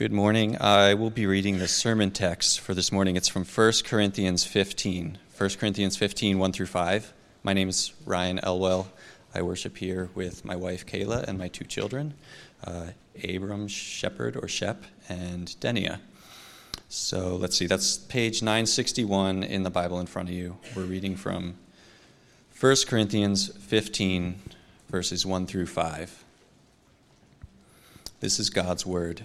Good morning. I will be reading the sermon text for this morning. It's from 1 Corinthians 15. 1 Corinthians 15, 1 through 5. My name is Ryan Elwell. I worship here with my wife Kayla and my two children, uh, Abram Shepherd or Shep and Denia. So let's see, that's page 961 in the Bible in front of you. We're reading from 1 Corinthians 15, verses 1 through 5. This is God's word.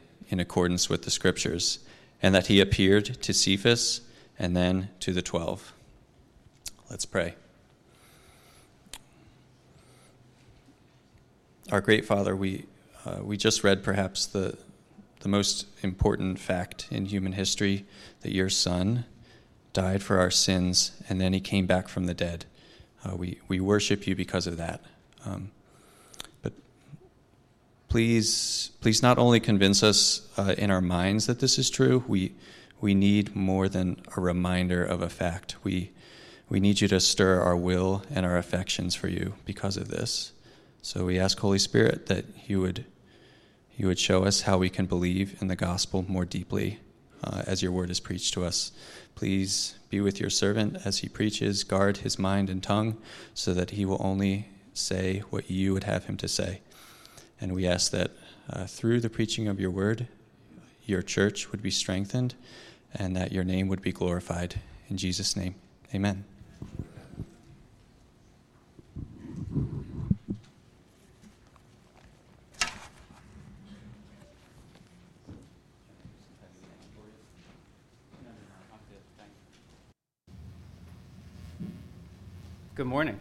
in accordance with the scriptures, and that he appeared to Cephas and then to the twelve. Let's pray. Our great Father, we, uh, we just read perhaps the, the most important fact in human history that your Son died for our sins and then he came back from the dead. Uh, we, we worship you because of that. Um, please, please not only convince us uh, in our minds that this is true, we, we need more than a reminder of a fact. We, we need you to stir our will and our affections for you because of this. So we ask, Holy Spirit, that you would, you would show us how we can believe in the gospel more deeply uh, as your word is preached to us. Please be with your servant as he preaches, guard his mind and tongue, so that he will only say what you would have him to say. And we ask that uh, through the preaching of your word, your church would be strengthened and that your name would be glorified. In Jesus' name, amen. Good morning.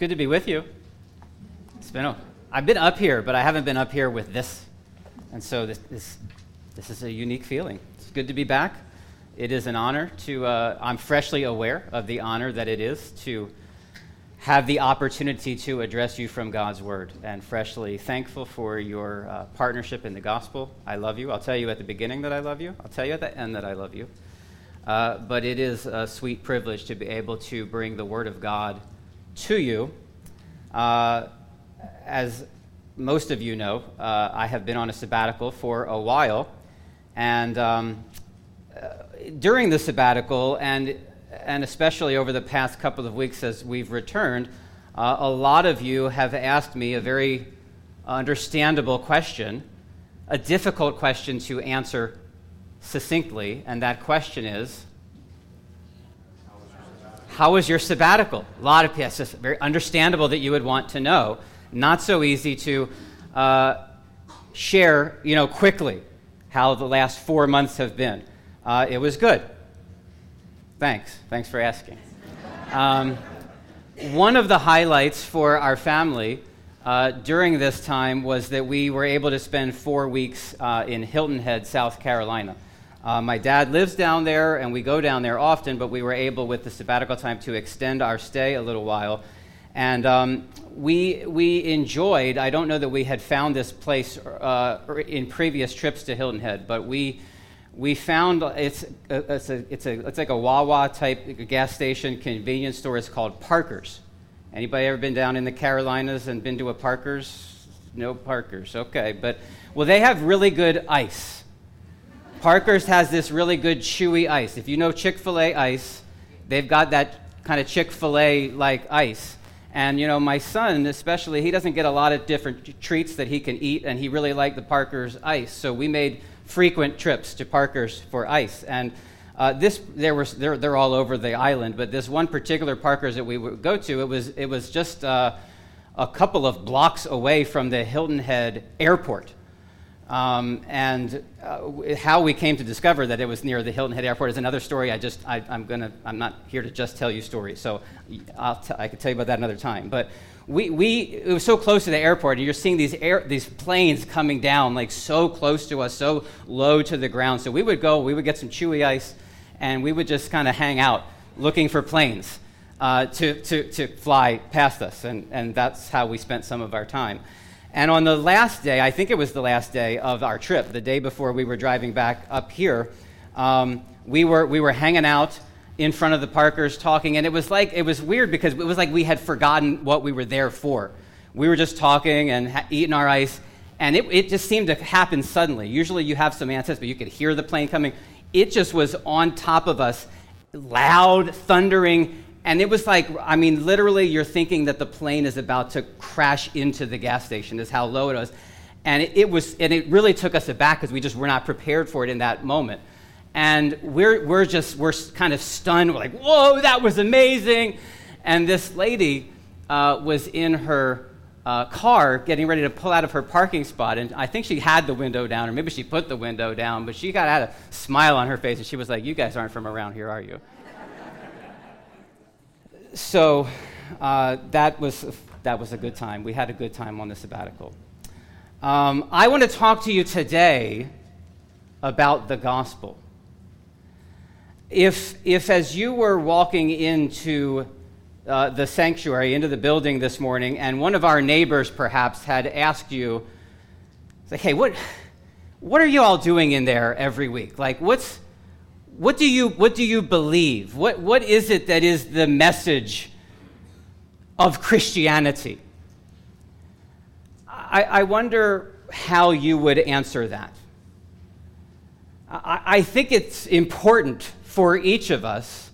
Good to be with you. It's been a, I've been up here, but I haven't been up here with this. And so this, this, this is a unique feeling. It's good to be back. It is an honor to, uh, I'm freshly aware of the honor that it is to have the opportunity to address you from God's Word and freshly thankful for your uh, partnership in the gospel. I love you. I'll tell you at the beginning that I love you, I'll tell you at the end that I love you. Uh, but it is a sweet privilege to be able to bring the Word of God to you. Uh, as most of you know, uh, I have been on a sabbatical for a while. And um, uh, during the sabbatical, and, and especially over the past couple of weeks as we've returned, uh, a lot of you have asked me a very understandable question, a difficult question to answer succinctly, and that question is how was your sabbatical? A lot of yes, it's very understandable that you would want to know. Not so easy to uh, share, you know, quickly how the last four months have been. Uh, it was good. Thanks. Thanks for asking. Um, one of the highlights for our family uh, during this time was that we were able to spend four weeks uh, in Hilton Head, South Carolina. Uh, my dad lives down there, and we go down there often, but we were able, with the sabbatical time, to extend our stay a little while. And um, we, we enjoyed, I don't know that we had found this place uh, in previous trips to Hilton Head, but we, we found it's, it's, a, it's, a, it's like a Wawa type gas station convenience store. It's called Parker's. Anybody ever been down in the Carolinas and been to a Parker's? No Parker's, okay. But, well, they have really good ice. Parker's has this really good chewy ice. If you know Chick fil A ice, they've got that kind of Chick fil A like ice. And, you know, my son, especially, he doesn't get a lot of different treats that he can eat, and he really liked the Parker's ice. So we made frequent trips to Parker's for ice. And uh, this, there was, they're, they're all over the island, but this one particular Parker's that we would go to, it was, it was just uh, a couple of blocks away from the Hilton Head airport. Um, and uh, how we came to discover that it was near the Hilton Head Airport is another story. I just, I, am gonna, I'm not here to just tell you stories. So I'll t- I could tell you about that another time. But we, we it was so close to the airport, and you're seeing these air, these planes coming down like so close to us, so low to the ground. So we would go, we would get some chewy ice, and we would just kind of hang out looking for planes uh, to, to, to fly past us, and, and that's how we spent some of our time. And on the last day, I think it was the last day of our trip, the day before we were driving back up here, um, we, were, we were hanging out in front of the Parkers talking, and it was like it was weird because it was like we had forgotten what we were there for. We were just talking and ha- eating our ice, and it, it just seemed to happen suddenly. Usually you have some answers, but you could hear the plane coming. It just was on top of us, loud, thundering, and it was like, I mean, literally, you're thinking that the plane is about to crash into the gas station, is how low it was. And it, it was, and it really took us aback because we just were not prepared for it in that moment. And we're, we're just we're kind of stunned. We're like whoa that was amazing. And this lady uh, was in her uh, car getting ready to pull out of her parking spot. And i think she had the window down or maybe she put the window down but she got had a smile on her face and she was like you guys aren't from around here are you so uh, that was that was a good time. We had a good time on the sabbatical. Um, i want to talk to you today about the gospel. If, if as you were walking into uh, the sanctuary, into the building this morning, and one of our neighbors perhaps had asked you, like, hey, what, what are you all doing in there every week? Like, what's, what, do you, what do you believe? What, what is it that is the message of Christianity? I, I wonder how you would answer that. I, I think it's important for each of us,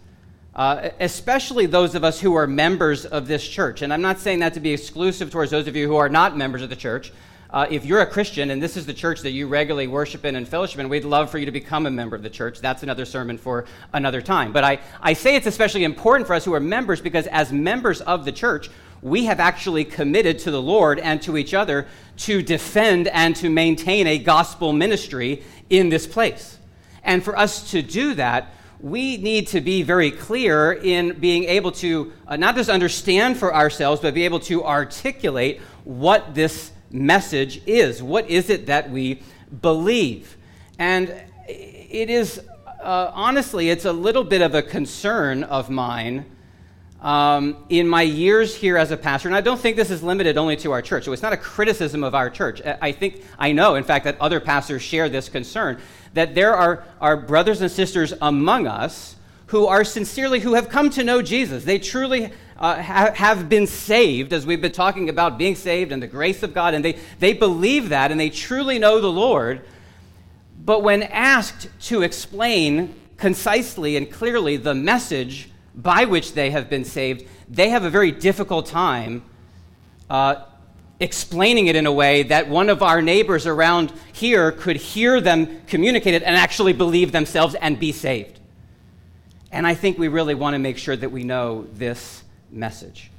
uh, especially those of us who are members of this church. And I'm not saying that to be exclusive towards those of you who are not members of the church. Uh, if you're a Christian and this is the church that you regularly worship in and fellowship in, we'd love for you to become a member of the church. That's another sermon for another time. But I, I say it's especially important for us who are members because as members of the church, we have actually committed to the Lord and to each other to defend and to maintain a gospel ministry in this place. And for us to do that, we need to be very clear in being able to uh, not just understand for ourselves, but be able to articulate what this message is. What is it that we believe? And it is, uh, honestly, it's a little bit of a concern of mine. Um, in my years here as a pastor, and I don't think this is limited only to our church. So it's not a criticism of our church. I think, I know, in fact, that other pastors share this concern that there are, are brothers and sisters among us who are sincerely, who have come to know Jesus. They truly uh, ha- have been saved, as we've been talking about being saved and the grace of God, and they, they believe that and they truly know the Lord. But when asked to explain concisely and clearly the message by which they have been saved, they have a very difficult time uh, explaining it in a way that one of our neighbors around here could hear them communicate it and actually believe themselves and be saved. And I think we really want to make sure that we know this message.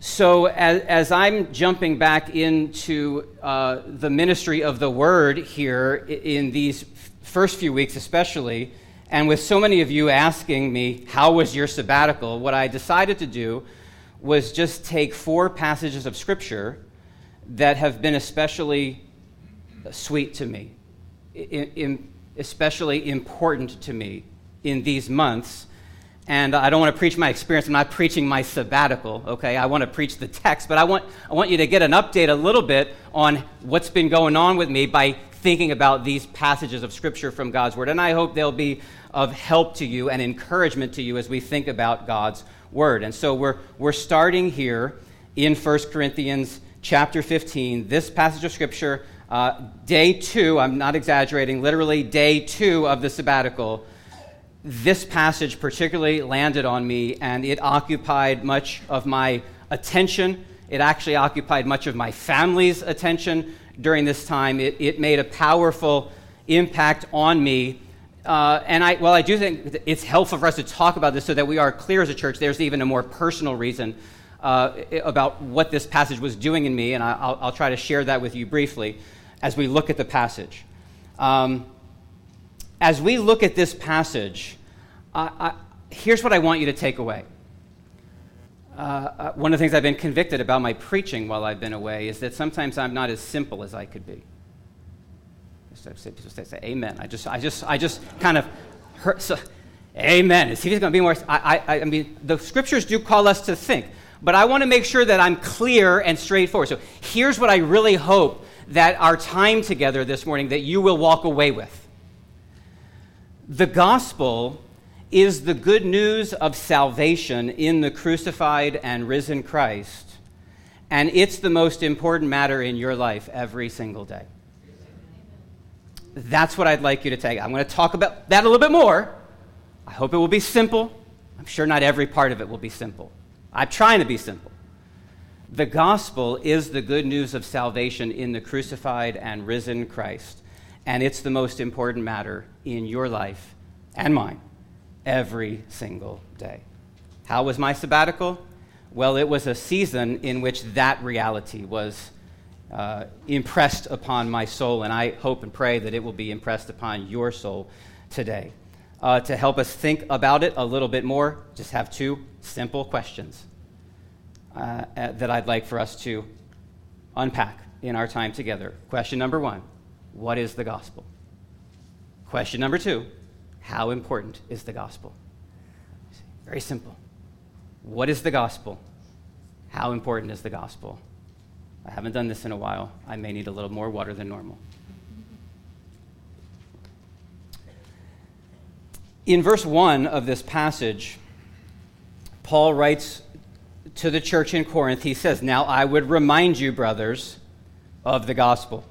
So, as, as I'm jumping back into uh, the ministry of the word here in these first few weeks, especially, and with so many of you asking me, How was your sabbatical? What I decided to do was just take four passages of Scripture that have been especially sweet to me, in, in, especially important to me in these months. And I don't want to preach my experience. I'm not preaching my sabbatical, okay? I want to preach the text, but I want, I want you to get an update a little bit on what's been going on with me by thinking about these passages of Scripture from God's Word. And I hope they'll be of help to you and encouragement to you as we think about God's word. And so we're, we're starting here in 1 Corinthians chapter 15, this passage of Scripture, uh, day two, I'm not exaggerating, literally day two of the sabbatical. This passage particularly landed on me, and it occupied much of my attention. It actually occupied much of my family's attention during this time. It, it made a powerful impact on me uh, and I, well, I do think it's helpful for us to talk about this so that we are clear as a church. There's even a more personal reason uh, about what this passage was doing in me, and I'll, I'll, try to share that with you briefly as we look at the passage. Um, as we look at this passage, I, I, here's what I want you to take away. uh, uh, one of the things I've been convicted about my preaching while I've been away is that sometimes I'm not as simple as I could be. People say, say amen. I just, I just, I just kind of hurt. So, amen. Is he going to be more? I, I, I mean, the scriptures do call us to think, but I want to make sure that I'm clear and straightforward. So here's what I really hope that our time together this morning that you will walk away with. The gospel is the good news of salvation in the crucified and risen Christ, and it's the most important matter in your life every single day. That's what I'd like you to take. I'm going to talk about that a little bit more. I hope it will be simple. I'm sure not every part of it will be simple. I'm trying to be simple. The gospel is the good news of salvation in the crucified and risen Christ, and it's the most important matter in your life and mine every single day. How was my sabbatical? Well, it was a season in which that reality was uh, impressed upon my soul, and I hope and pray that it will be impressed upon your soul today. Uh, to help us think about it a little bit more, just have two simple questions uh, uh that I'd like for us to unpack in our time together. Question number one What is the gospel? Question number two how important is the gospel? Very simple. What is the gospel? How important is the gospel? I haven't done this in a while. I may need a little more water than normal. In verse 1 of this passage, Paul writes to the church in Corinth, he says, Now I would remind you, brothers, of the gospel.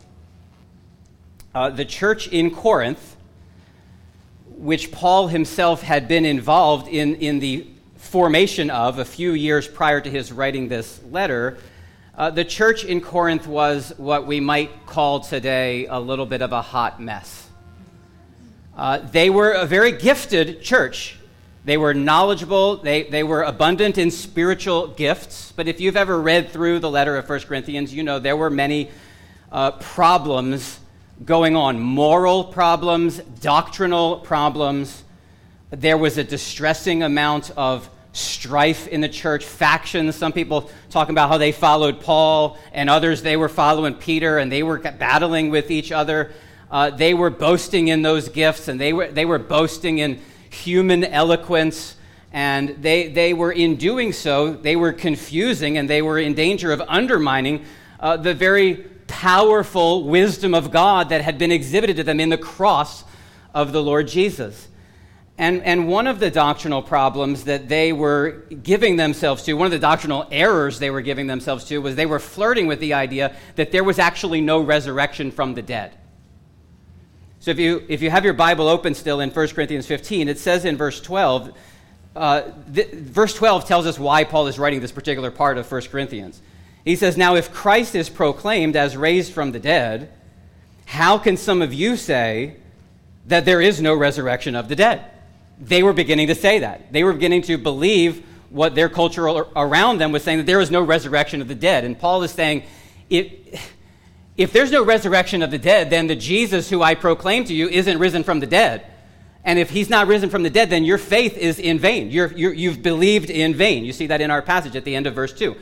Uh, the church in Corinth which Paul himself had been involved in, in the formation of a few years prior to his writing this letter, uh, the church in Corinth was what we might call today a little bit of a hot mess. Uh, they were a very gifted church. They were knowledgeable, they, they were abundant in spiritual gifts. But if you've ever read through the letter of 1 Corinthians, you know there were many uh, problems going on moral problems, doctrinal problems. There was a distressing amount of strife in the church, factions. Some people talking about how they followed Paul, and others they were following Peter, and they were battling with each other. Uh, they were boasting in those gifts, and they were, they were boasting in human eloquence. And they, they were, in doing so, they were confusing and they were in danger of undermining uh, the very powerful wisdom of God that had been exhibited to them in the cross of the Lord Jesus. And, and one of the doctrinal problems that they were giving themselves to, one of the doctrinal errors they were giving themselves to, was they were flirting with the idea that there was actually no resurrection from the dead. So if you, if you have your Bible open still in 1 Corinthians 15, it says in verse 12, uh, th- verse 12 tells us why Paul is writing this particular part of 1 Corinthians. He says, Now, if Christ is proclaimed as raised from the dead, how can some of you say that there is no resurrection of the dead? They were beginning to say that. They were beginning to believe what their culture around them was saying that there is no resurrection of the dead. And Paul is saying, if, if there's no resurrection of the dead, then the Jesus who I proclaim to you isn't risen from the dead. And if he's not risen from the dead, then your faith is in vain. you have believed in vain. You see that in our passage at the end of verse 2.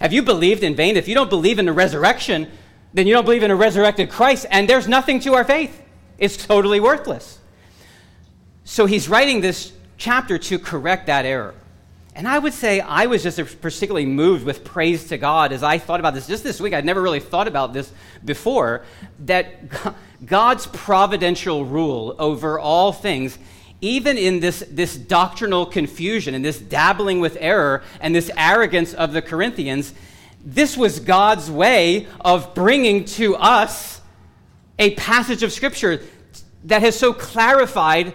Have you believed in vain? If you don't believe in the resurrection, then you don't believe in a resurrected Christ, and there's nothing to our faith. It's totally worthless. So he's writing this chapter to correct that error. And I would say I was just particularly moved with praise to God as I thought about this just this week. I'd never really thought about this before that God's providential rule over all things even in this, this doctrinal confusion and this dabbling with error and this arrogance of the Corinthians, this was God's way of bringing to us a passage of Scripture that has so clarified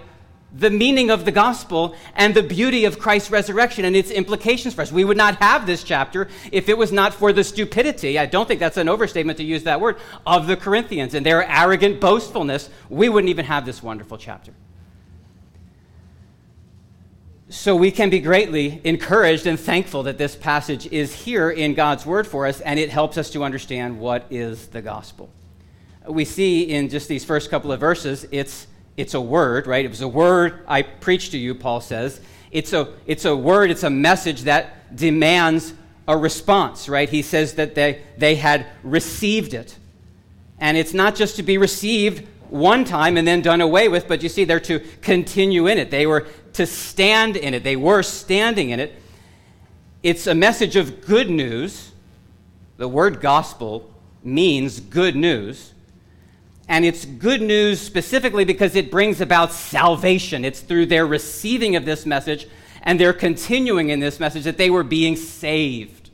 the meaning of the gospel and the beauty of Christ's resurrection and its implications for us. We would not have this chapter if it was not for the stupidity, I don't think that's an overstatement to use that word, of the Corinthians and their arrogant boastfulness. We wouldn't even have this wonderful chapter. So we can be greatly encouraged and thankful that this passage is here in God's Word for us, and it helps us to understand what is the gospel. We see in just these first couple of verses, it's, it's a word, right? It was a word I preached to you, Paul says. It's a, it's a word, it's a message that demands a response, right? He says that they, they had received it. And it's not just to be received one time and then done away with, but you see, they're to continue in it. They were to stand in it. They were standing in it. It's a message of good news. The word gospel means good news. And it's good news specifically because it brings about salvation. It's through their receiving of this message and their continuing in this message that they were being saved.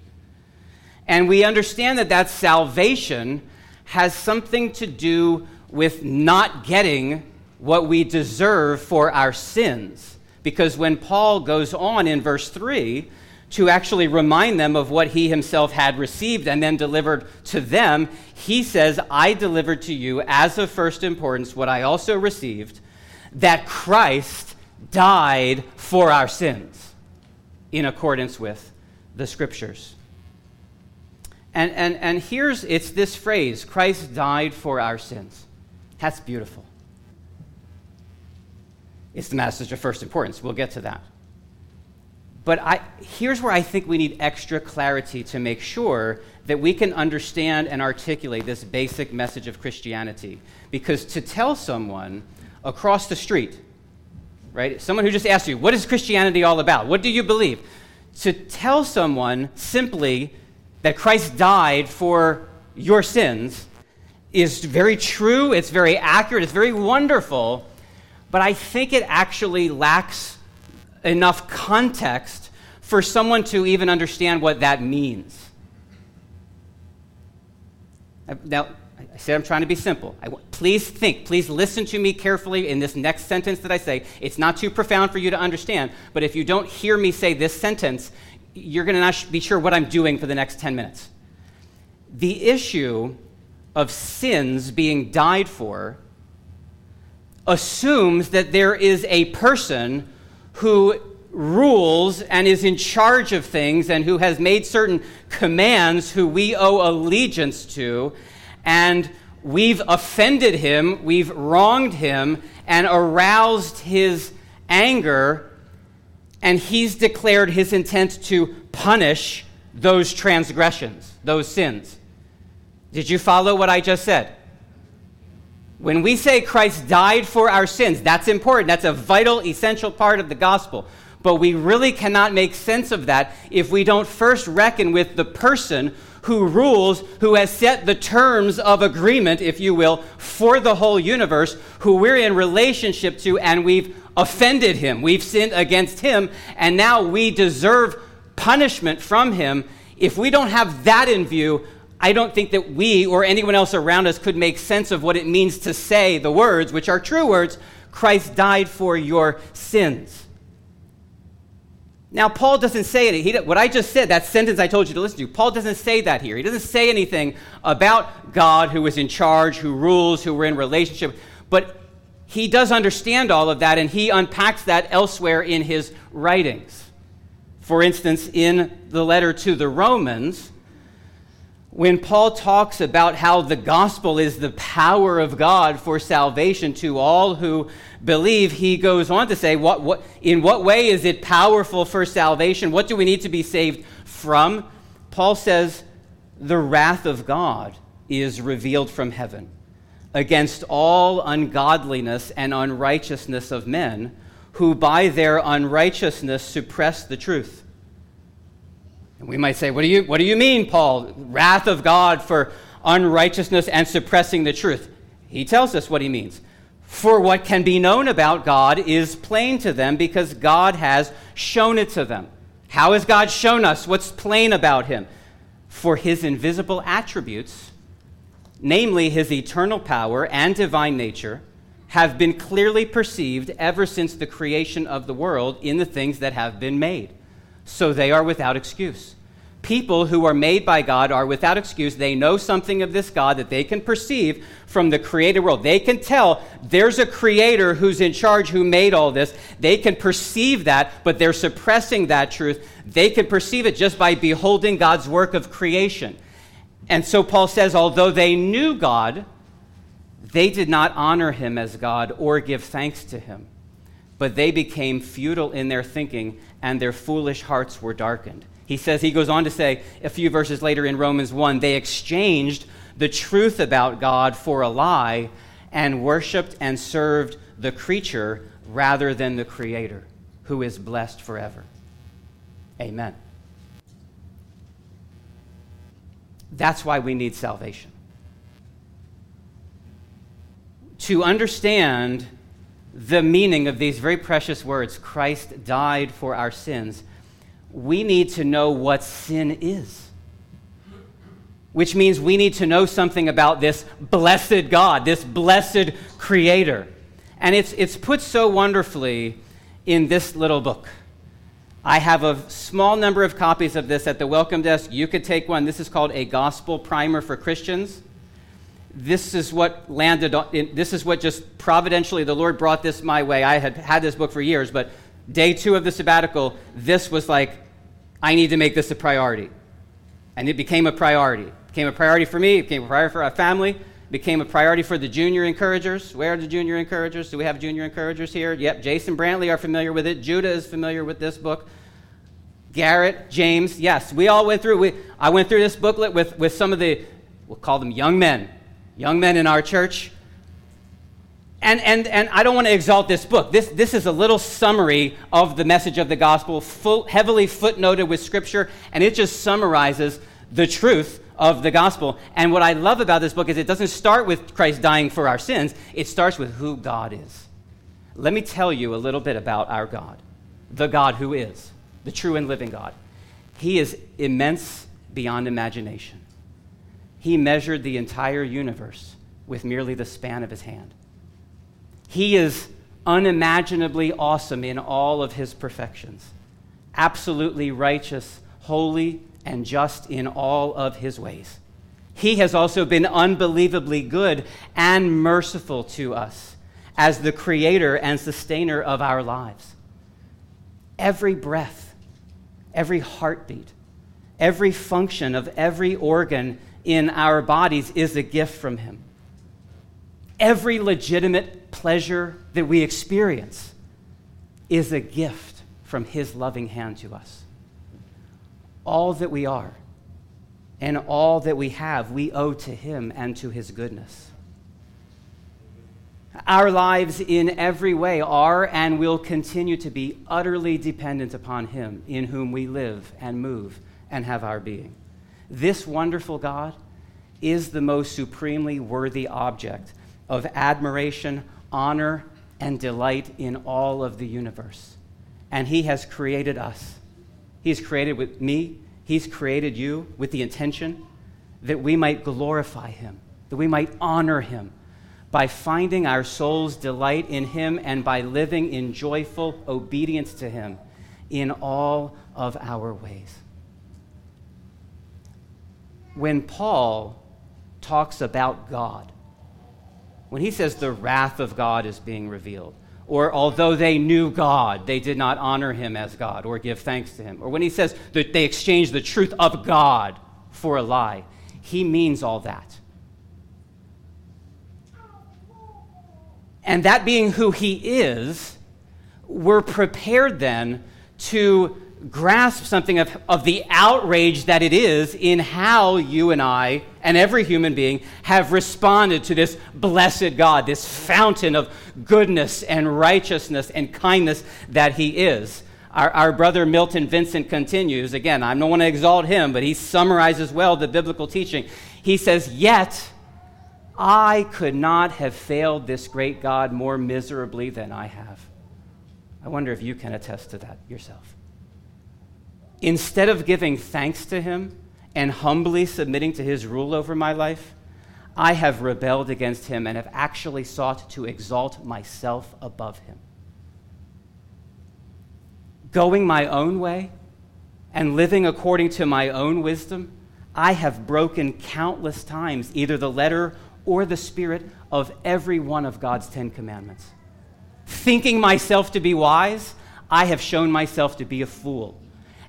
And we understand that that salvation has something to do with not getting what we deserve for our sins. Because when Paul goes on in verse 3 to actually remind them of what he himself had received and then delivered to them, he says, I delivered to you as of first importance what I also received that Christ died for our sins in accordance with the scriptures. And, and, and here's it's this phrase Christ died for our sins. That's beautiful. It's the message of first importance. We'll get to that. But I, here's where I think we need extra clarity to make sure that we can understand and articulate this basic message of Christianity. Because to tell someone across the street, right, someone who just asked you, What is Christianity all about? What do you believe? To tell someone simply that Christ died for your sins is very true, it's very accurate, it's very wonderful, but I think it actually lacks enough context for someone to even understand what that means. Now, I said I'm trying to be simple. I, please think, please listen to me carefully in this next sentence that I say. It's not too profound for you to understand, but if you don't hear me say this sentence, you're going to not be sure what I'm doing for the next 10 minutes. The issue of sins being died for assumes that there is a person who rules and is in charge of things and who has made certain commands who we owe allegiance to, and we've offended him, we've wronged him, and aroused his anger, and he's declared his intent to punish those transgressions, those sins. Did you follow what I just said? When we say Christ died for our sins, that's important. That's a vital, essential part of the gospel. But we really cannot make sense of that if we don't first reckon with the person who rules, who has set the terms of agreement, if you will, for the whole universe, who we're in relationship to, and we've offended him. We've sinned against him, and now we deserve punishment from him. If we don't have that in view, I don't think that we or anyone else around us could make sense of what it means to say the words, which are true words Christ died for your sins. Now, Paul doesn't say it. He, what I just said, that sentence I told you to listen to, Paul doesn't say that here. He doesn't say anything about God who is in charge, who rules, who we're in relationship. But he does understand all of that, and he unpacks that elsewhere in his writings. For instance, in the letter to the Romans, when Paul talks about how the gospel is the power of God for salvation to all who believe, he goes on to say, what, what, In what way is it powerful for salvation? What do we need to be saved from? Paul says, The wrath of God is revealed from heaven against all ungodliness and unrighteousness of men who by their unrighteousness suppress the truth. And we might say, what do, you, what do you mean, Paul? Wrath of God for unrighteousness and suppressing the truth. He tells us what he means. For what can be known about God is plain to them because God has shown it to them. How has God shown us what's plain about him? For his invisible attributes, namely his eternal power and divine nature, have been clearly perceived ever since the creation of the world in the things that have been made so they are without excuse. People who are made by God are without excuse. They know something of this God that they can perceive from the created world. They can tell there's a creator who's in charge who made all this. They can perceive that, but they're suppressing that truth. They can perceive it just by beholding God's work of creation. And so Paul says, although they knew God, they did not honor him as God or give thanks to him but they became futile in their thinking, and their foolish hearts were darkened. He says, he goes on to say a few verses later in Romans 1 they exchanged the truth about God for a lie and worshiped and served the creature rather than the Creator, who is blessed forever. Amen. That's why we need salvation. To understand the meaning of these very precious words, Christ died for our sins, we need to know what sin is. Which means we need to know something about this blessed God, this blessed Creator. And it's, it's put so wonderfully in this little book. I have a small number of copies of this at the welcome desk. You could take one. This is called a gospel primer for Christians. This is what landed on, this is what just providentially the Lord brought this my way. I had had this book for years, but day two of the sabbatical, this was like, I need to make this a priority. And it became a priority. It became a priority for me, it became a priority for our family, became a priority for the junior encouragers. Where are the junior encouragers? Do we have junior encouragers here? Yep, Jason Brantley are familiar with it. Judah is familiar with this book. Garrett, James, yes, we all went through. We, I went through this booklet with, with some of the, we'll call them young men, young men in our church. And, and, and I don't want to exalt this book. This, this is a little summary of the message of the gospel, full, heavily footnoted with scripture, and it just summarizes the truth of the gospel. And what I love about this book is it doesn't start with Christ dying for our sins, it starts with who God is. Let me tell you a little bit about our God, the God who is the true and living God. He is immense beyond imagination. He measured the entire universe with merely the span of his hand. He is unimaginably awesome in all of his perfections, absolutely righteous, holy, and just in all of his ways. He has also been unbelievably good and merciful to us as the creator and sustainer of our lives. Every breath every heartbeat, every function of every organ in our bodies is a gift from Him. Every legitimate pleasure that we experience is a gift from His loving hand to us. All that we are and all that we have, we owe to Him and to His goodness. Our lives, in every way, are and will continue to be utterly dependent upon Him, in whom we live and move and have our being. This wonderful God is the most supremely worthy object of admiration, honor, and delight in all of the universe. And He has created us. He's created with me, He's created you with the intention that we might glorify Him, that we might honor Him by finding our soul's delight in Him and by living in joyful obedience to Him in all of our ways. When Paul talks about God, when he says the wrath of God is being revealed, or although they knew God, they did not honor him as God or give thanks to him, or when he says that they exchanged the truth of God for a lie, he means all that. And that being who he is, we're prepared then to grasp something of, of the outrage that it is in how you and I and every human being have responded to this blessed God, this fountain of goodness and righteousness and kindness that He is. Our, our brother Milton Vincent continues. Again, I don't want to exalt him, but he summarizes well the biblical teaching. He says, Yet, I could not have failed this great God more miserably than I have. I wonder if you can attest to that yourself. Instead of giving thanks to Him and humbly submitting to His rule over my life, I have rebelled against Him and have actually sought to exalt myself above Him. Going my own way and living according to my own wisdom, I have broken countless times either the letter or the spirit of every one of God's Ten Commandments. Thinking myself to be wise, I have shown myself to be a fool.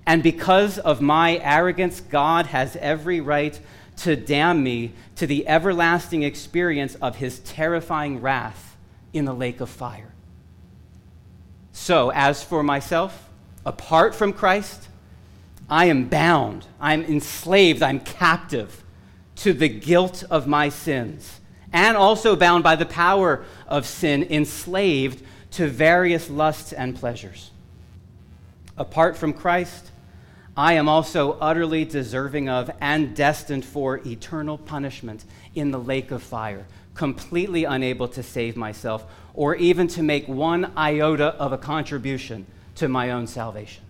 And because of my arrogance, God has every right to damn me to the everlasting experience of his terrifying wrath in the lake of fire. So, as for myself, apart from Christ, I am bound, I'm enslaved, I'm captive to the guilt of my sins, and also bound by the power of sin, enslaved to various lusts and pleasures. Apart from Christ, I am also utterly deserving of and destined for eternal punishment in the lake of fire, completely unable to save myself or even to make one iota of a contribution to my own salvation.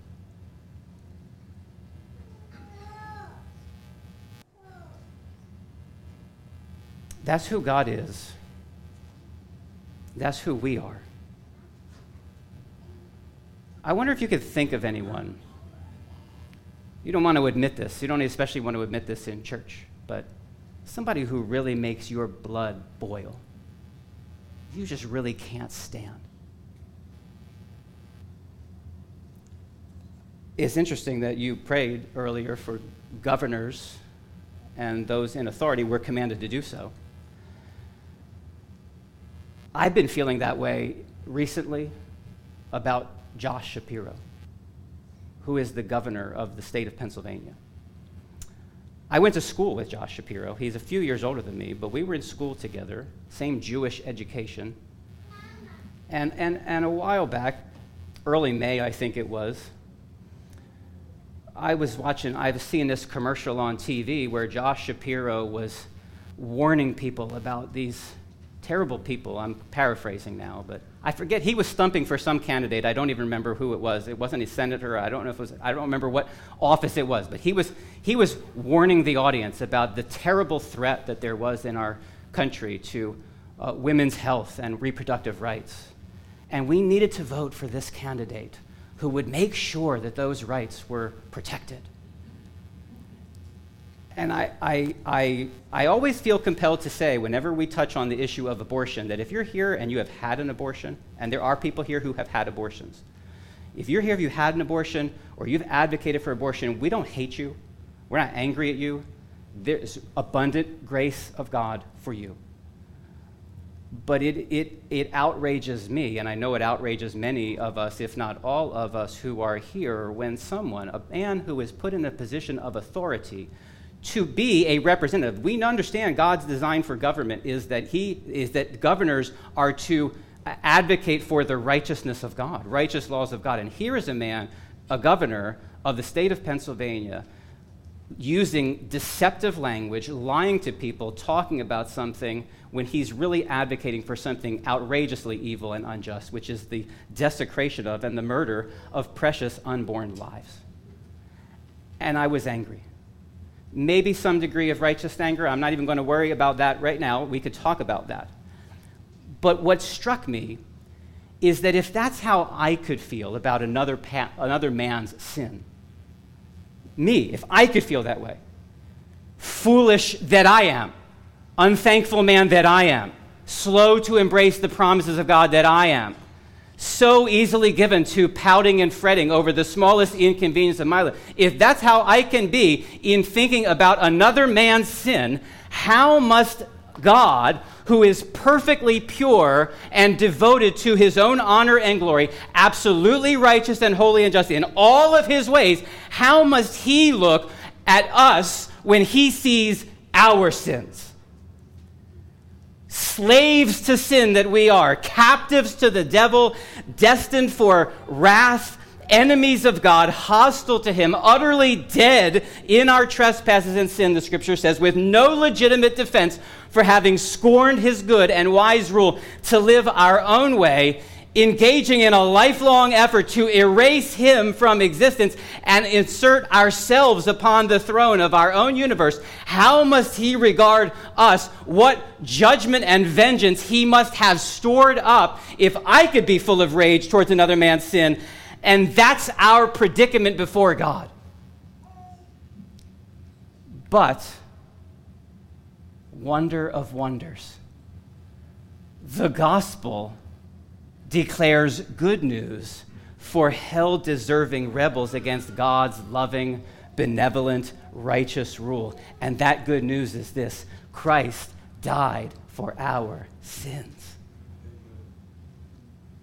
That's who God is. That's who we are. I wonder if you could think of anyone. You don't want to admit this. You don't especially want to admit this in church, but somebody who really makes your blood boil. You just really can't stand. It's interesting that you prayed earlier for governors and those in authority were commanded to do so. I've been feeling that way recently about Josh Shapiro, who is the governor of the state of Pennsylvania. I went to school with Josh Shapiro. He's a few years older than me, but we were in school together, same Jewish education. And, and, and a while back, early May, I think it was, I was watching, I was seeing this commercial on TV where Josh Shapiro was warning people about these terrible people. I'm paraphrasing now, but I forget. He was stumping for some candidate. I don't even remember who it was. It wasn't a senator. I don't know if it was, I don't remember what office it was, but he was, he was warning the audience about the terrible threat that there was in our country to uh, women's health and reproductive rights. And we needed to vote for this candidate who would make sure that those rights were protected. And I, I, I, I always feel compelled to say, whenever we touch on the issue of abortion, that if you're here and you have had an abortion, and there are people here who have had abortions, if you're here, if you had an abortion, or you've advocated for abortion, we don't hate you. We're not angry at you. There's abundant grace of God for you. But it, it, it outrages me, and I know it outrages many of us, if not all of us, who are here when someone, a man who is put in a position of authority, to be a representative. We understand God's design for government is that he is that governors are to advocate for the righteousness of God, righteous laws of God. And here is a man, a governor of the state of Pennsylvania, using deceptive language, lying to people, talking about something when he's really advocating for something outrageously evil and unjust, which is the desecration of and the murder of precious unborn lives. And I was angry maybe some degree of righteous anger. I'm not even going to worry about that right now. We could talk about that. But what struck me is that if that's how I could feel about another, pa- another man's sin, me, if I could feel that way, foolish that I am, unthankful man that I am, slow to embrace the promises of God that I am, so easily given to pouting and fretting over the smallest inconvenience of my life, if that's how I can be in thinking about another man's sin, how must God, who is perfectly pure and devoted to his own honor and glory, absolutely righteous and holy and just in all of his ways, how must he look at us when he sees our sins? Slaves to sin that we are, captives to the devil, destined for wrath, enemies of God, hostile to Him, utterly dead in our trespasses and sin, the scripture says, with no legitimate defense for having scorned His good and wise rule to live our own way engaging in a lifelong effort to erase him from existence and insert ourselves upon the throne of our own universe, how must he regard us? What judgment and vengeance he must have stored up if I could be full of rage towards another man's sin? And that's our predicament before God. But, wonder of wonders, the gospel declares good news for hell deserving rebels against God's loving, benevolent, righteous rule. And that good news is this Christ died for our sins.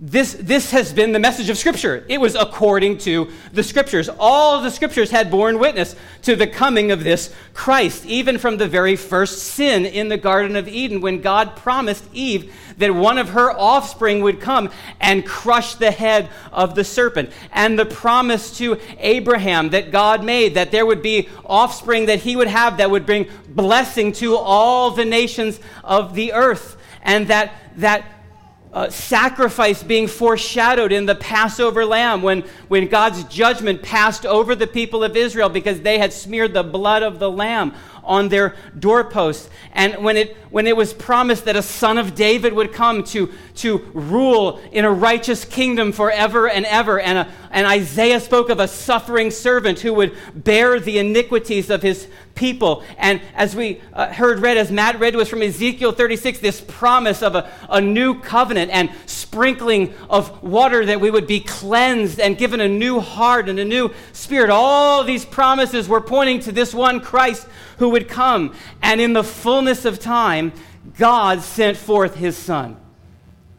This, this has been the message of Scripture. It was according to the Scriptures. All the Scriptures had borne witness to the coming of this Christ, even from the very first sin in the Garden of Eden, when God promised Eve that one of her offspring would come and crush the head of the serpent. And the promise to Abraham that God made that there would be offspring that he would have that would bring blessing to all the nations of the earth. And that, that uh, sacrifice being foreshadowed in the Passover lamb when, when God's judgment passed over the people of Israel because they had smeared the blood of the lamb on their doorposts. And when it, when it was promised that a son of David would come to, to rule in a righteous kingdom forever and ever, and, a, and Isaiah spoke of a suffering servant who would bear the iniquities of his people. And as we uh, heard read, as Matt read was from Ezekiel 36, this promise of a, a new covenant and sprinkling of water that we would be cleansed and given a new heart and a new spirit. All these promises were pointing to this one Christ who would come. And in the fullness of time, God sent forth his Son,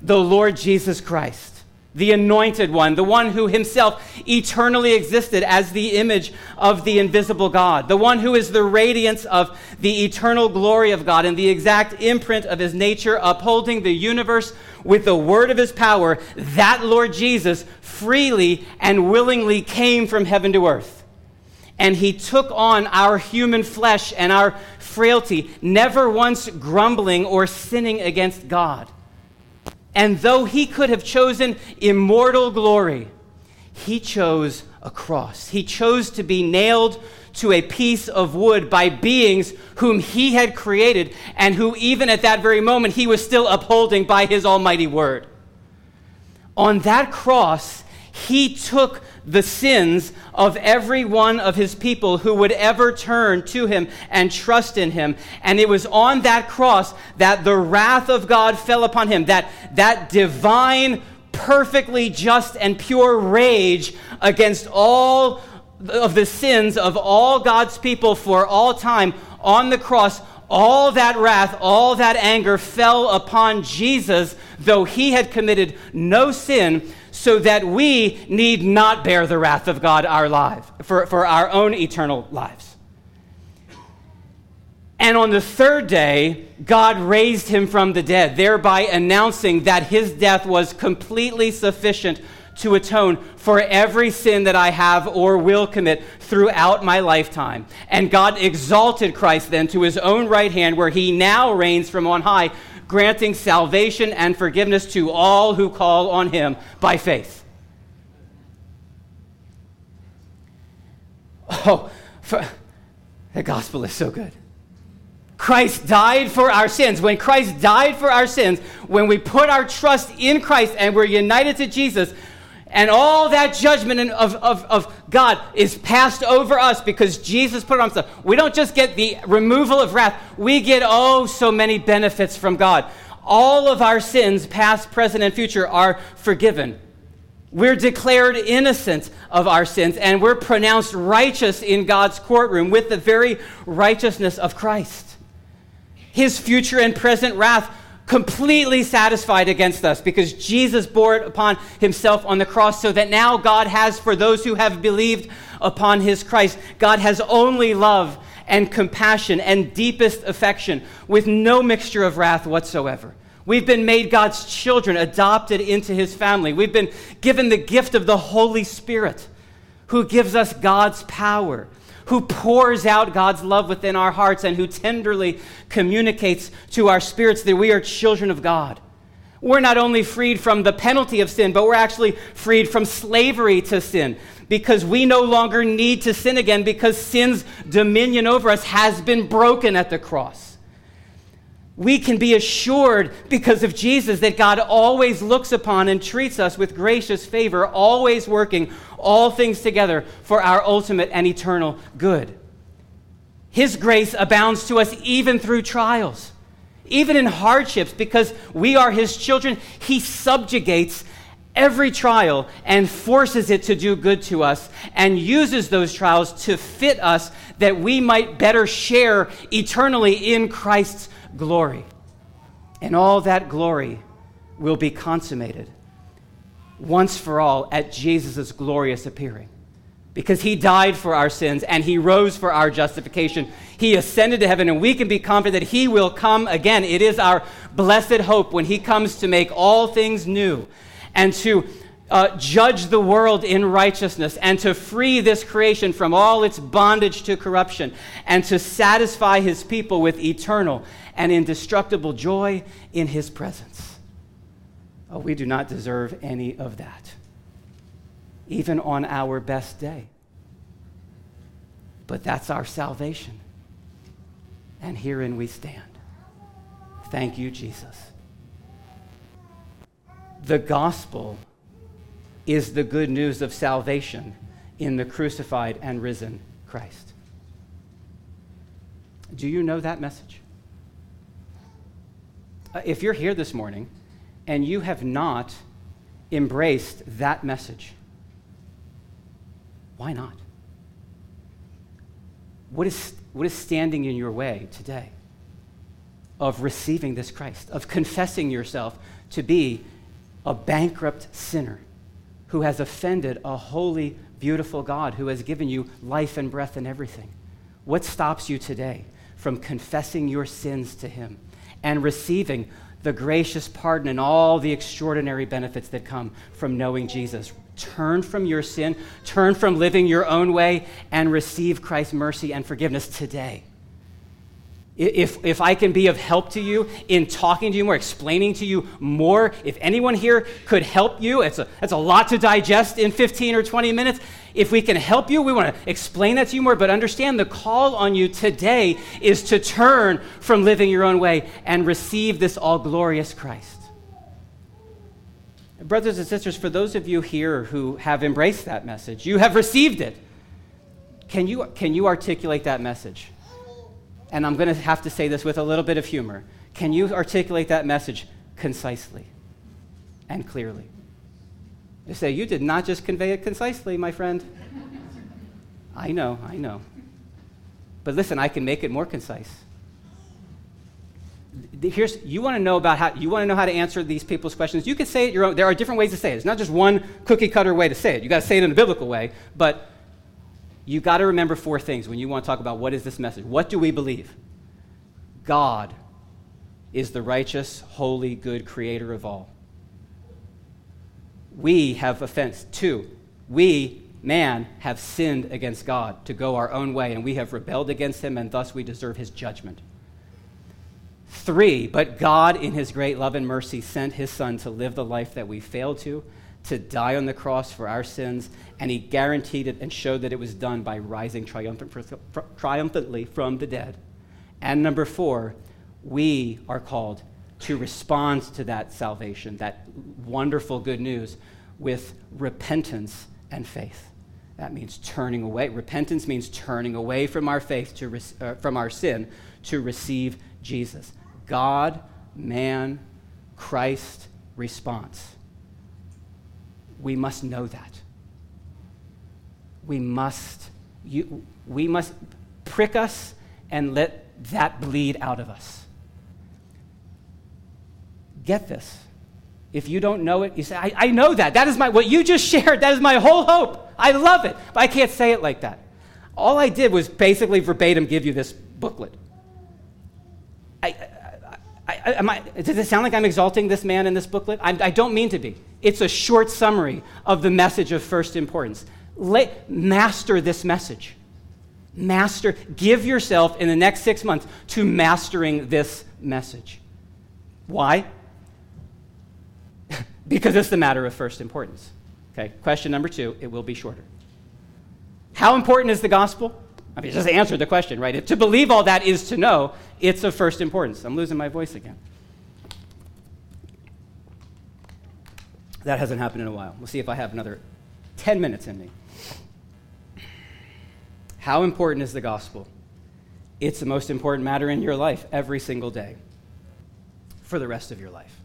the Lord Jesus Christ the anointed one, the one who himself eternally existed as the image of the invisible God, the one who is the radiance of the eternal glory of God and the exact imprint of his nature, upholding the universe with the word of his power, that Lord Jesus freely and willingly came from heaven to earth. And he took on our human flesh and our frailty, never once grumbling or sinning against God. And though he could have chosen immortal glory, he chose a cross. He chose to be nailed to a piece of wood by beings whom he had created and who, even at that very moment, he was still upholding by his almighty word. On that cross, he took the sins of every one of his people who would ever turn to him and trust in him. And it was on that cross that the wrath of God fell upon him, that, that divine, perfectly just and pure rage against all of the sins of all God's people for all time on the cross all that wrath, all that anger fell upon Jesus, though he had committed no sin, so that we need not bear the wrath of God our life, for, for our own eternal lives. And on the third day, God raised him from the dead, thereby announcing that his death was completely sufficient to atone for every sin that I have or will commit throughout my lifetime. And God exalted Christ then to his own right hand, where he now reigns from on high granting salvation and forgiveness to all who call on him by faith. Oh, for, the gospel is so good. Christ died for our sins. When Christ died for our sins, when we put our trust in Christ and we're united to Jesus, and all that judgment of, of, of God is passed over us because Jesus put on himself. We don't just get the removal of wrath, we get oh so many benefits from God. All of our sins, past, present, and future, are forgiven. We're declared innocent of our sins, and we're pronounced righteous in God's courtroom with the very righteousness of Christ. His future and present wrath completely satisfied against us because Jesus bore it upon himself on the cross, so that now God has, for those who have believed upon his Christ, God has only love and compassion and deepest affection with no mixture of wrath whatsoever. We've been made God's children, adopted into his family. We've been given the gift of the Holy Spirit, who gives us God's power who pours out God's love within our hearts and who tenderly communicates to our spirits that we are children of God. We're not only freed from the penalty of sin, but we're actually freed from slavery to sin because we no longer need to sin again because sin's dominion over us has been broken at the cross. We can be assured because of Jesus that God always looks upon and treats us with gracious favor, always working all things together for our ultimate and eternal good. His grace abounds to us even through trials, even in hardships, because we are His children. He subjugates every trial and forces it to do good to us and uses those trials to fit us that we might better share eternally in Christ's glory. And all that glory will be consummated once for all at Jesus' glorious appearing. Because he died for our sins and he rose for our justification. He ascended to heaven, and we can be confident that he will come again. It is our blessed hope when he comes to make all things new and to uh, judge the world in righteousness and to free this creation from all its bondage to corruption and to satisfy his people with eternal and indestructible joy in his presence. Oh, we do not deserve any of that, even on our best day. But that's our salvation. And herein we stand. Thank you, Jesus. The gospel is the good news of salvation in the crucified and risen Christ. Do you know that message? Uh, if you're here this morning and you have not embraced that message, why not? What is, what is standing in your way today of receiving this Christ, of confessing yourself to be a bankrupt sinner? Who has offended a holy, beautiful God who has given you life and breath and everything? What stops you today from confessing your sins to Him and receiving the gracious pardon and all the extraordinary benefits that come from knowing Jesus? Turn from your sin, turn from living your own way, and receive Christ's mercy and forgiveness today. If, if I can be of help to you in talking to you more, explaining to you more, if anyone here could help you, it's a, it's a lot to digest in 15 or 20 minutes. If we can help you, we want to explain that to you more, but understand the call on you today is to turn from living your own way and receive this all glorious Christ. Brothers and sisters, for those of you here who have embraced that message, you have received it. Can you, can you articulate that message? And I'm going to have to say this with a little bit of humor. Can you articulate that message concisely and clearly? You say, You did not just convey it concisely, my friend. I know, I know. But listen, I can make it more concise. Here's, you want to know about how you want to know how to answer these people's questions. You can say it your own. There are different ways to say it. It's not just one cookie cutter way to say it. You got to say it in a biblical way. But you got to remember four things when you want to talk about what is this message. What do we believe? God is the righteous, holy, good creator of all. We have offense. Two, we, man, have sinned against God to go our own way, and we have rebelled against him, and thus we deserve his judgment. Three, but God, in his great love and mercy, sent his son to live the life that we failed to to die on the cross for our sins, and he guaranteed it and showed that it was done by rising triumphant, triumphantly from the dead. And number four, we are called to respond to that salvation, that wonderful good news, with repentance and faith. That means turning away. Repentance means turning away from our faith, to, uh, from our sin, to receive Jesus. God, man, Christ response we must know that. We must, you, we must prick us and let that bleed out of us. Get this. If you don't know it, you say, I, I know that. That is my, what you just shared, that is my whole hope. I love it. But I can't say it like that. All I did was basically verbatim give you this booklet. I, I, does it sound like I'm exalting this man in this booklet? I, I don't mean to be. It's a short summary of the message of first importance. Let, master this message. Master, give yourself in the next six months to mastering this message. Why? because it's the matter of first importance. Okay, question number two, it will be shorter. How important is the gospel? I mean, just answered the question, right? If to believe all that is to know, it's of first importance. I'm losing my voice again. That hasn't happened in a while. We'll see if I have another 10 minutes in me. How important is the gospel? It's the most important matter in your life every single day for the rest of your life.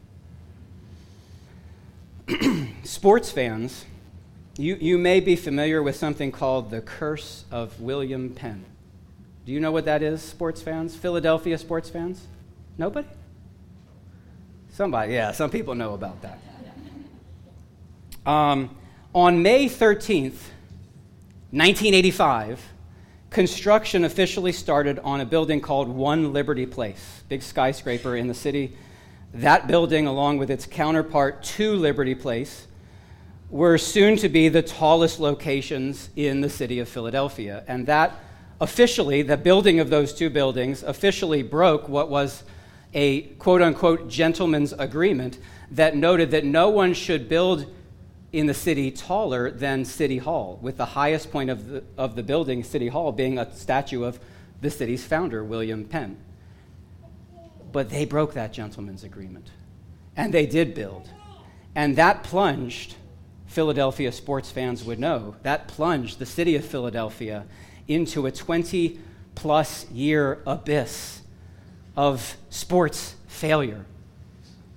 Sports fans you, you may be familiar with something called the Curse of William Penn. Do you know what that is, sports fans? Philadelphia sports fans? Nobody? Somebody, yeah, some people know about that. Um, on May 13th, 1985, construction officially started on a building called One Liberty Place, big skyscraper in the city. That building, along with its counterpart, Two Liberty Place, were soon to be the tallest locations in the city of Philadelphia. And that officially, the building of those two buildings officially broke what was a quote unquote gentleman's agreement that noted that no one should build in the city taller than City Hall, with the highest point of the, of the building, City Hall, being a statue of the city's founder, William Penn. But they broke that gentleman's agreement. And they did build. And that plunged, Philadelphia sports fans would know, that plunged the city of Philadelphia into a 20 plus year abyss of sports failure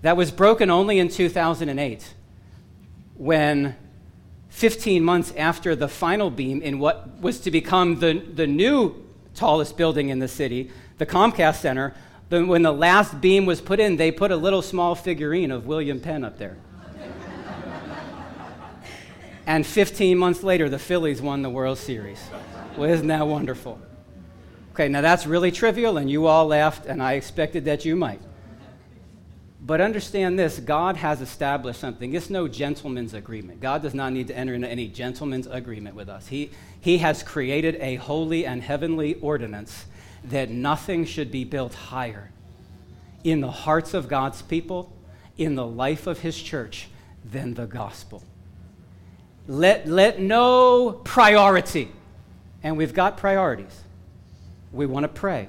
that was broken only in 2008 when 15 months after the final beam in what was to become the, the new tallest building in the city, the Comcast Center, the, when the last beam was put in, they put a little small figurine of William Penn up there. And 15 months later, the Phillies won the World Series. Well, isn't that wonderful? Okay, now that's really trivial, and you all laughed, and I expected that you might. But understand this God has established something. It's no gentleman's agreement. God does not need to enter into any gentleman's agreement with us. He, he has created a holy and heavenly ordinance that nothing should be built higher in the hearts of God's people, in the life of His church, than the gospel. Let, let no priority, and we've got priorities. We want to pray.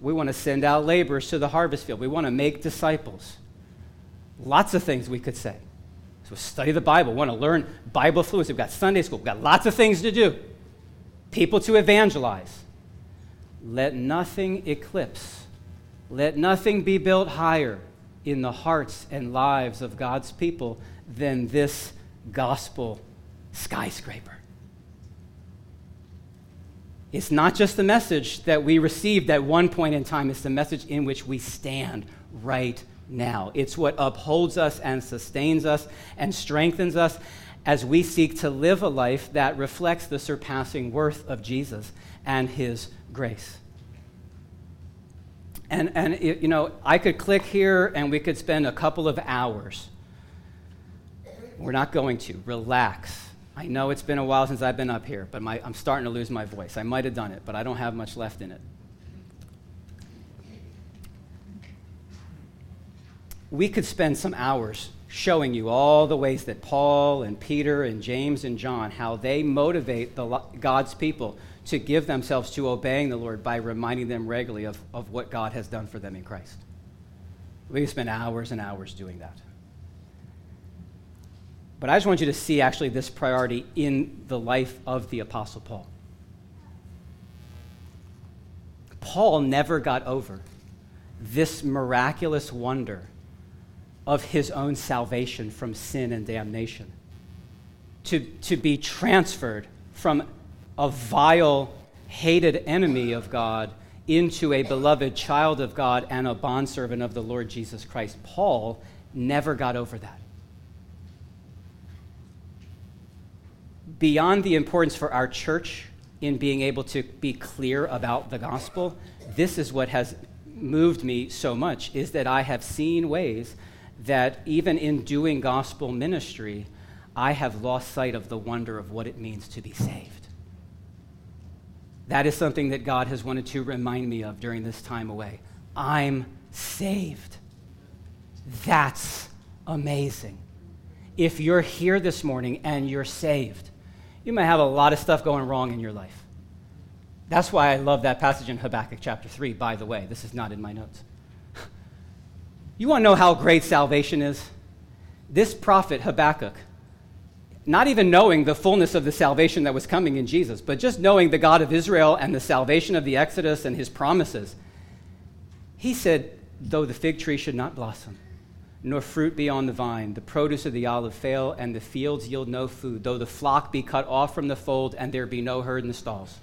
We want to send out laborers to the harvest field. We want to make disciples. Lots of things we could say. So study the Bible. We want to learn Bible fluency. We've got Sunday school. We've got lots of things to do. People to evangelize. Let nothing eclipse. Let nothing be built higher in the hearts and lives of God's people than this gospel skyscraper. It's not just the message that we received at one point in time, it's the message in which we stand right now. It's what upholds us and sustains us and strengthens us as we seek to live a life that reflects the surpassing worth of Jesus and his grace. And, and it, you know, I could click here and we could spend a couple of hours. We're not going to. Relax I know it's been a while since I've been up here, but my, I'm starting to lose my voice. I might have done it, but I don't have much left in it. We could spend some hours showing you all the ways that Paul and Peter and James and John, how they motivate the, God's people to give themselves to obeying the Lord by reminding them regularly of, of what God has done for them in Christ. We could spend hours and hours doing that. But I just want you to see actually this priority in the life of the Apostle Paul. Paul never got over this miraculous wonder of his own salvation from sin and damnation. To, to be transferred from a vile, hated enemy of God into a beloved child of God and a bondservant of the Lord Jesus Christ. Paul never got over that. Beyond the importance for our church in being able to be clear about the gospel, this is what has moved me so much is that I have seen ways that even in doing gospel ministry, I have lost sight of the wonder of what it means to be saved. That is something that God has wanted to remind me of during this time away. I'm saved. That's amazing. If you're here this morning and you're saved, you may have a lot of stuff going wrong in your life. That's why I love that passage in Habakkuk chapter 3, by the way. This is not in my notes. you want to know how great salvation is? This prophet, Habakkuk, not even knowing the fullness of the salvation that was coming in Jesus, but just knowing the God of Israel and the salvation of the Exodus and his promises, he said, Though the fig tree should not blossom, nor fruit be on the vine, the produce of the olive fail, and the fields yield no food, though the flock be cut off from the fold, and there be no herd in the stalls.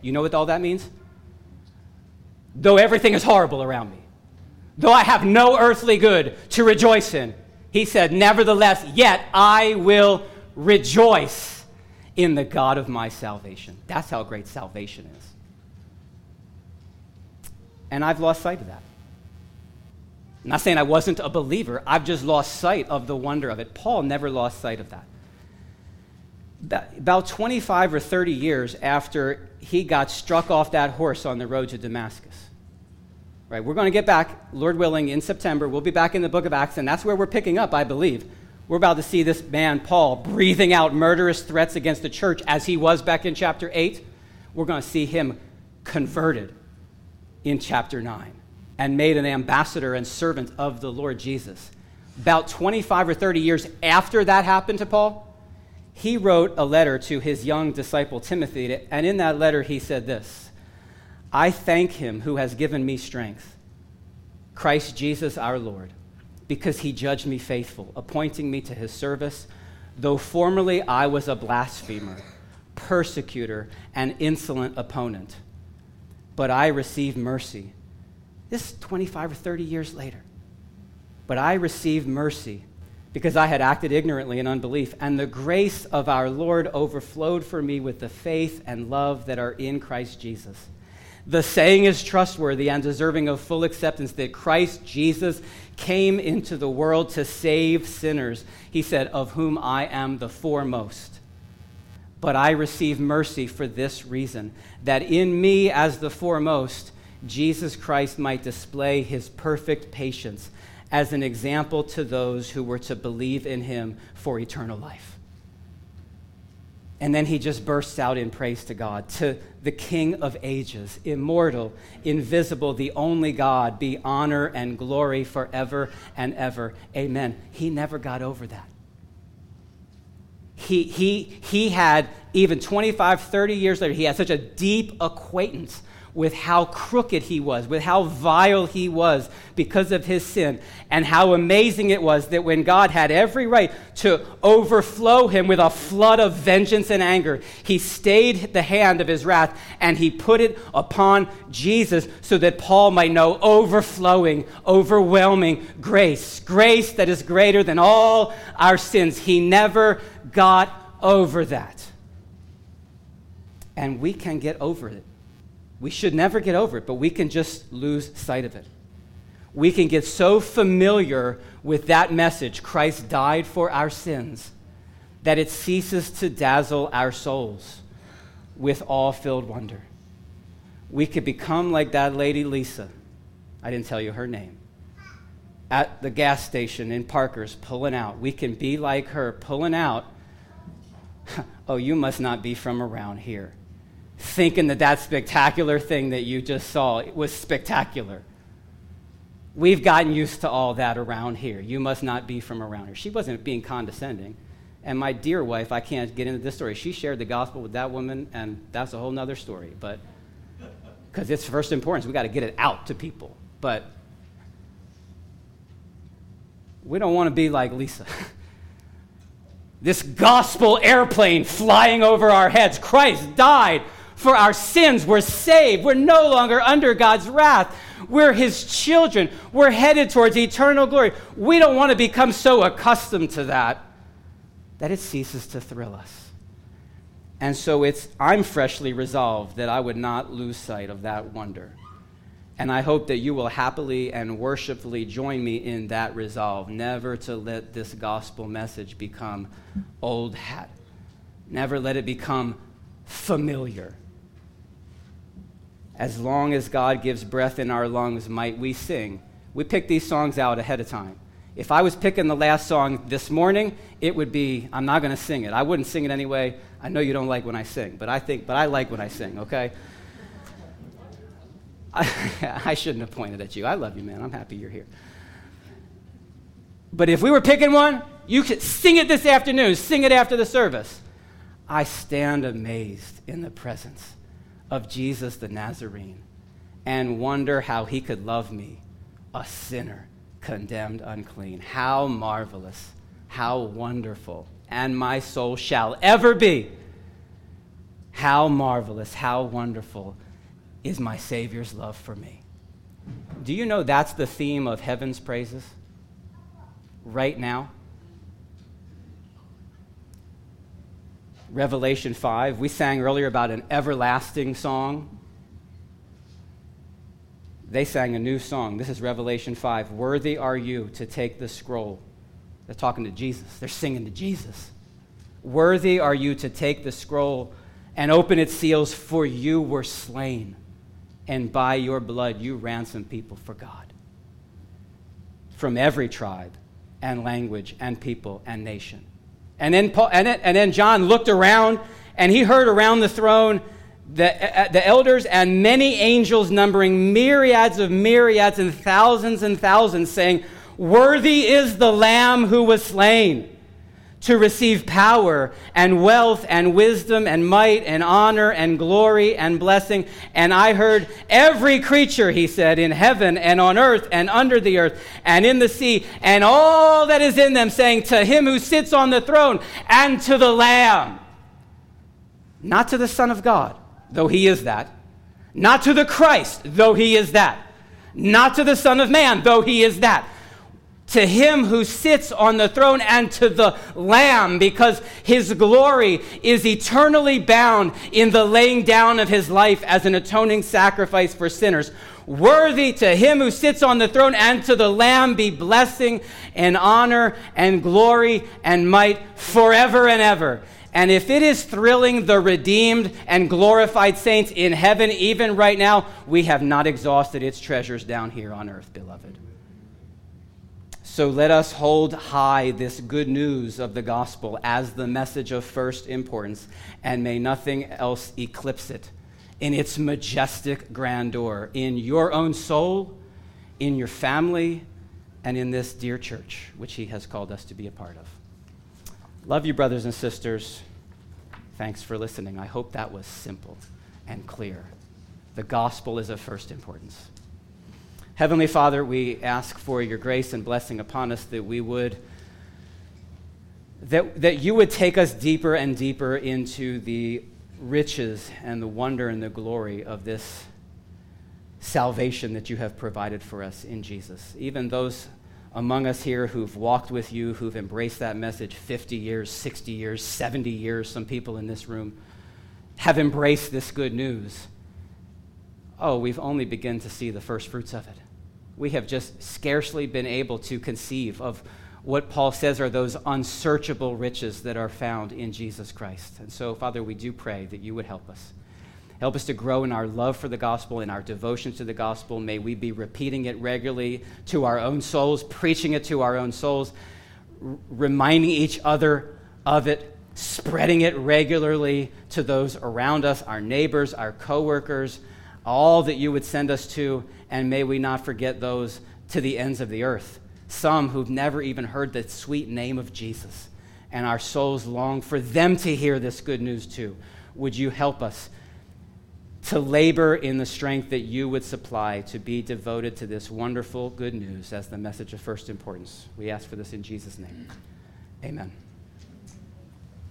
You know what all that means? Though everything is horrible around me, though I have no earthly good to rejoice in, He said, Nevertheless, yet I will rejoice in the God of my salvation. That's how great salvation is. And I've lost sight of that. I'm not saying I wasn't a believer, I've just lost sight of the wonder of it. Paul never lost sight of that. About 25 or 30 years after he got struck off that horse on the road to Damascus. Right, we're going to get back, Lord willing, in September. We'll be back in the book of Acts, and that's where we're picking up, I believe. We're about to see this man, Paul, breathing out murderous threats against the church as he was back in chapter 8. We're going to see him converted in chapter 9 and made an ambassador and servant of the Lord Jesus. About 25 or 30 years after that happened to Paul, he wrote a letter to his young disciple Timothy, and in that letter he said this I thank him who has given me strength, Christ Jesus our Lord, because he judged me faithful, appointing me to his service, though formerly I was a blasphemer, persecutor, and insolent opponent. But I received mercy this is 25 or 30 years later. But I received mercy because I had acted ignorantly in unbelief, and the grace of our Lord overflowed for me with the faith and love that are in Christ Jesus. The saying is trustworthy and deserving of full acceptance that Christ Jesus came into the world to save sinners. He said, Of whom I am the foremost. But I receive mercy for this reason that in me, as the foremost, Jesus Christ might display his perfect patience as an example to those who were to believe in him for eternal life. And then he just bursts out in praise to God, to the King of ages, immortal, invisible, the only God, be honor and glory forever and ever. Amen. He never got over that. He, he, he had, even 25, 30 years later, he had such a deep acquaintance with how crooked he was, with how vile he was because of his sin, and how amazing it was that when God had every right to overflow him with a flood of vengeance and anger, he stayed the hand of his wrath and he put it upon Jesus so that Paul might know overflowing, overwhelming grace, grace that is greater than all our sins. He never got over that. And we can get over it we should never get over it, but we can just lose sight of it. We can get so familiar with that message, Christ died for our sins, that it ceases to dazzle our souls with awe filled wonder. We could become like that lady Lisa. I didn't tell you her name. At the gas station in Parker's, pulling out. We can be like her, pulling out. oh, you must not be from around here thinking that that spectacular thing that you just saw was spectacular. We've gotten used to all that around here. You must not be from around here. She wasn't being condescending. And my dear wife, I can't get into this story. She shared the gospel with that woman, and that's a whole other story. But because it's first importance, we got to get it out to people. But we don't want to be like Lisa. this gospel airplane flying over our heads. Christ died for our sins. We're saved. We're no longer under God's wrath. We're His children. We're headed towards eternal glory. We don't want to become so accustomed to that that it ceases to thrill us. And so it's, I'm freshly resolved that I would not lose sight of that wonder. And I hope that you will happily and worshipfully join me in that resolve, never to let this gospel message become old hat. Never let it become familiar. As long as God gives breath in our lungs, might we sing. We pick these songs out ahead of time. If I was picking the last song this morning, it would be I'm not going to sing it. I wouldn't sing it anyway. I know you don't like when I sing, but I think but I like when I sing, okay? I, I shouldn't have pointed at you. I love you, man. I'm happy you're here. But if we were picking one, you could sing it this afternoon, sing it after the service. I stand amazed in the presence of Jesus the Nazarene and wonder how he could love me, a sinner condemned unclean. How marvelous, how wonderful, and my soul shall ever be. How marvelous, how wonderful is my Savior's love for me. Do you know that's the theme of heaven's praises? right now? Revelation 5, we sang earlier about an everlasting song. They sang a new song. This is Revelation 5. Worthy are you to take the scroll. They're talking to Jesus, they're singing to Jesus. Worthy are you to take the scroll and open its seals, for you were slain, and by your blood you ransomed people for God from every tribe and language and people and nation. And then, Paul, and, then, John looked around and he heard around the throne the, uh, the elders and many angels, numbering myriads of myriads and thousands and thousands, saying, Worthy is the Lamb who was slain to receive power and wealth and wisdom and might and honor and glory and blessing. And I heard every creature, he said, in heaven and on earth and under the earth and in the sea and all that is in them, saying, To him who sits on the throne and to the Lamb. Not to the Son of God, though he is that. Not to the Christ, though he is that. Not to the Son of Man, though he is that to him who sits on the throne and to the Lamb, because his glory is eternally bound in the laying down of his life as an atoning sacrifice for sinners. Worthy to him who sits on the throne and to the Lamb be blessing and honor and glory and might forever and ever. And if it is thrilling the redeemed and glorified saints in heaven, even right now, we have not exhausted its treasures down here on earth, beloved. So let us hold high this good news of the gospel as the message of first importance, and may nothing else eclipse it in its majestic grandeur in your own soul, in your family, and in this dear church, which He has called us to be a part of. Love you, brothers and sisters. Thanks for listening. I hope that was simple and clear. The gospel is of first importance. Heavenly Father, we ask for your grace and blessing upon us that we would that, that you would take us deeper and deeper into the riches and the wonder and the glory of this salvation that you have provided for us in Jesus. Even those among us here who've walked with you, who've embraced that message 50 years, 60 years, 70 years, some people in this room have embraced this good news. Oh, we've only begun to see the first fruits of it we have just scarcely been able to conceive of what Paul says are those unsearchable riches that are found in Jesus Christ. And so, Father, we do pray that you would help us. Help us to grow in our love for the gospel, in our devotion to the gospel. May we be repeating it regularly to our own souls, preaching it to our own souls, r- reminding each other of it, spreading it regularly to those around us, our neighbors, our coworkers, all that you would send us to, and may we not forget those to the ends of the earth, some who've never even heard the sweet name of Jesus. And our souls long for them to hear this good news too. Would you help us to labor in the strength that you would supply to be devoted to this wonderful good news as the message of first importance? We ask for this in Jesus' name. Amen.